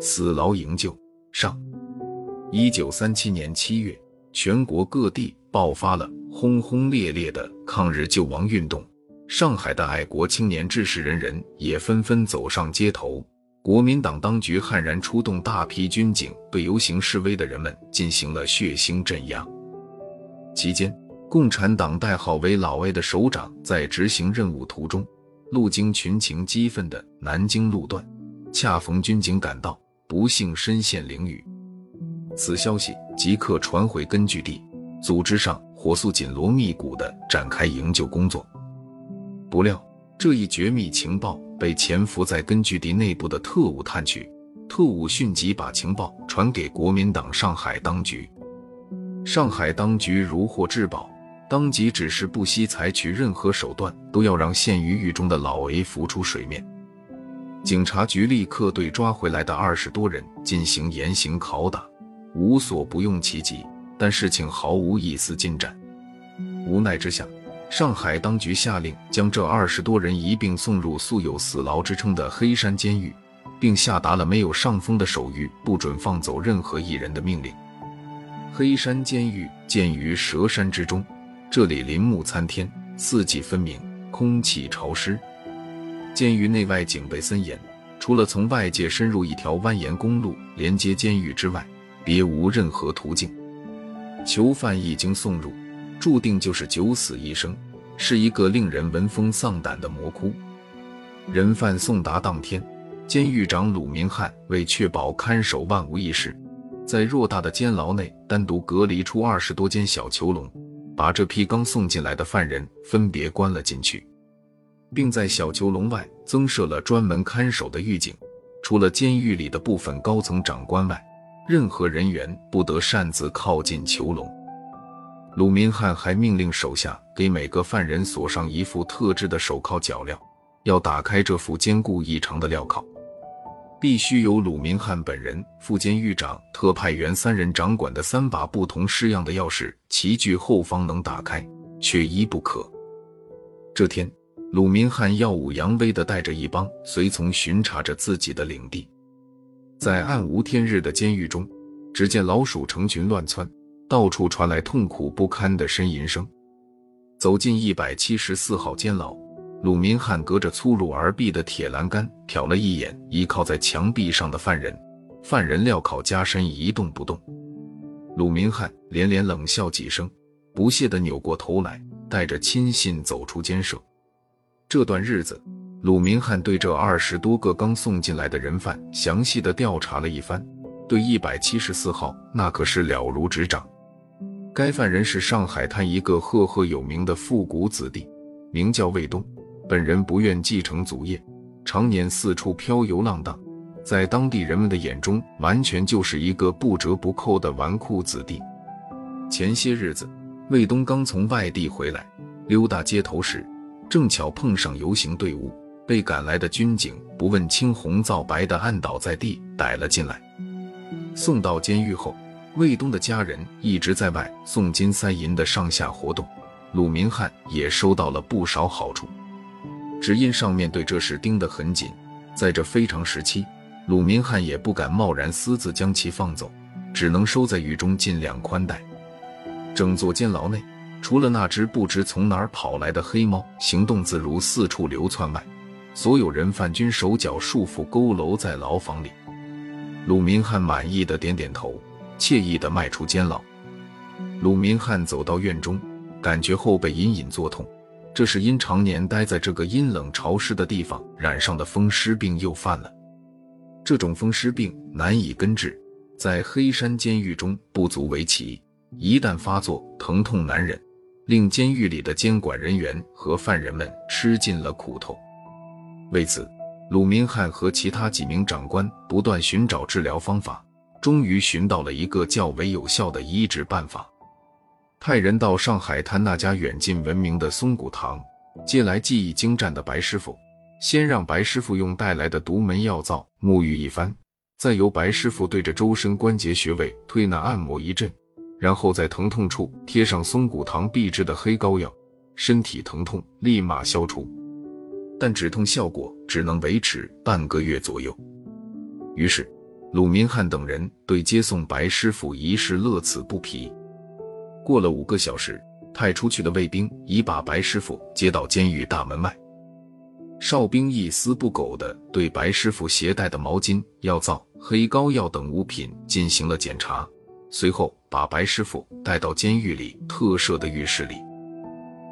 死牢营救上。一九三七年七月，全国各地爆发了轰轰烈烈的抗日救亡运动。上海的爱国青年志士人人也纷纷走上街头。国民党当局悍然出动大批军警，对游行示威的人们进行了血腥镇压。期间，共产党代号为老 A 的首长在执行任务途中，路经群情激愤的南京路段，恰逢军警赶到，不幸身陷囹圄。此消息即刻传回根据地，组织上火速紧锣密鼓地展开营救工作。不料，这一绝密情报被潜伏在根据地内部的特务探取，特务迅即把情报传给国民党上海当局。上海当局如获至宝，当即指示不惜采取任何手段，都要让陷于狱中的老 A 浮出水面。警察局立刻对抓回来的二十多人进行严刑拷打，无所不用其极，但事情毫无一丝进展。无奈之下。上海当局下令将这二十多人一并送入素有死牢之称的黑山监狱，并下达了没有上峰的手谕，不准放走任何一人的命令。黑山监狱建于蛇山之中，这里林木参天，四季分明，空气潮湿。监狱内外警备森严，除了从外界深入一条蜿蜒公路连接监狱之外，别无任何途径。囚犯一经送入，注定就是九死一生，是一个令人闻风丧胆的魔窟。人犯送达当天，监狱长鲁明翰为确保看守万无一失，在偌大的监牢内单独隔离出二十多间小囚笼，把这批刚送进来的犯人分别关了进去，并在小囚笼外增设了专门看守的狱警。除了监狱里的部分高层长官外，任何人员不得擅自靠近囚笼。鲁明翰还命令手下给每个犯人锁上一副特制的手铐脚镣，要打开这副坚固异常的镣铐，必须由鲁明翰本人、副监狱长特派员三人掌管的三把不同式样的钥匙齐聚后方能打开，缺一不可。这天，鲁明翰耀武扬威地带着一帮随从巡查着自己的领地，在暗无天日的监狱中，只见老鼠成群乱窜。到处传来痛苦不堪的呻吟声。走进一百七十四号监牢，鲁明翰隔着粗鲁而闭的铁栏杆瞟了一眼依靠在墙壁上的犯人，犯人镣铐加身，一动不动。鲁明翰连连冷笑几声，不屑地扭过头来，带着亲信走出监舍。这段日子，鲁明翰对这二十多个刚送进来的人犯详细的调查了一番，对一百七十四号那可是了如指掌。该犯人是上海滩一个赫赫有名的复古子弟，名叫魏东。本人不愿继承祖业，常年四处漂游浪荡，在当地人们的眼中，完全就是一个不折不扣的纨绔子弟。前些日子，魏东刚从外地回来，溜达街头时，正巧碰上游行队伍，被赶来的军警不问青红皂白的按倒在地，逮了进来，送到监狱后。魏东的家人一直在外送金塞银的上下活动，鲁明翰也收到了不少好处，只因上面对这事盯得很紧，在这非常时期，鲁明翰也不敢贸然私自将其放走，只能收在狱中尽量宽待。整座监牢内，除了那只不知从哪儿跑来的黑猫行动自如四处流窜外，所有人犯均手脚束缚佝偻在牢房里。鲁明翰满意的点点头。惬意的迈出监牢，鲁明翰走到院中，感觉后背隐隐作痛，这是因常年待在这个阴冷潮湿的地方染上的风湿病又犯了。这种风湿病难以根治，在黑山监狱中不足为奇，一旦发作，疼痛难忍，令监狱里的监管人员和犯人们吃尽了苦头。为此，鲁明翰和其他几名长官不断寻找治疗方法。终于寻到了一个较为有效的医治办法，派人到上海滩那家远近闻名的松骨堂，借来技艺精湛的白师傅。先让白师傅用带来的独门药皂沐浴一番，再由白师傅对着周身关节穴位推拿按摩一阵，然后在疼痛处贴上松骨堂秘制的黑膏药，身体疼痛立马消除。但止痛效果只能维持半个月左右。于是，鲁明翰等人对接送白师傅一事乐此不疲。过了五个小时，派出去的卫兵已把白师傅接到监狱大门外。哨兵一丝不苟地对白师傅携带的毛巾、药皂、黑膏药等物品进行了检查，随后把白师傅带到监狱里特设的浴室里。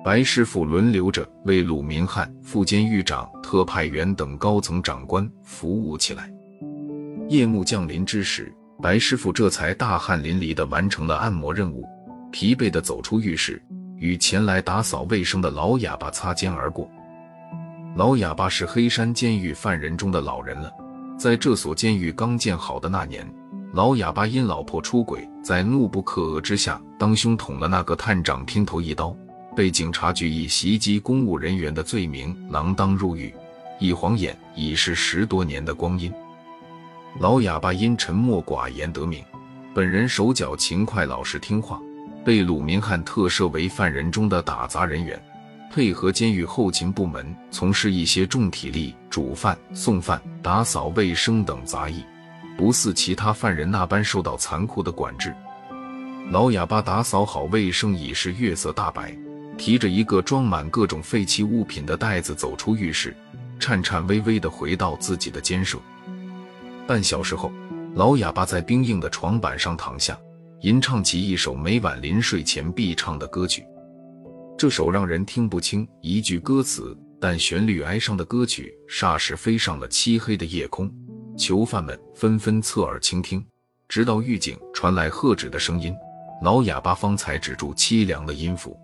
白师傅轮流着为鲁明翰、副监狱长、特派员等高层长官服务起来。夜幕降临之时，白师傅这才大汗淋漓地完成了按摩任务，疲惫地走出浴室，与前来打扫卫生的老哑巴擦肩而过。老哑巴是黑山监狱犯人中的老人了。在这所监狱刚建好的那年，老哑巴因老婆出轨，在怒不可遏之下当胸捅了那个探长姘头一刀，被警察局以袭击公务人员的罪名锒铛入狱。一晃眼已是十多年的光阴。老哑巴因沉默寡言得名，本人手脚勤快、老实听话，被鲁明翰特设为犯人中的打杂人员。配合监狱后勤部门从事一些重体力、煮饭、送饭、打扫卫生等杂役，不似其他犯人那般受到残酷的管制。老哑巴打扫好卫生已是月色大白，提着一个装满各种废弃物品的袋子走出浴室，颤颤巍巍地回到自己的监舍。半小时后，老哑巴在冰硬的床板上躺下，吟唱起一首每晚临睡前必唱的歌曲。这首让人听不清一句歌词，但旋律哀伤的歌曲，霎时飞上了漆黑的夜空。囚犯们纷纷侧耳倾听，直到狱警传来喝止的声音，老哑巴方才止住凄凉的音符。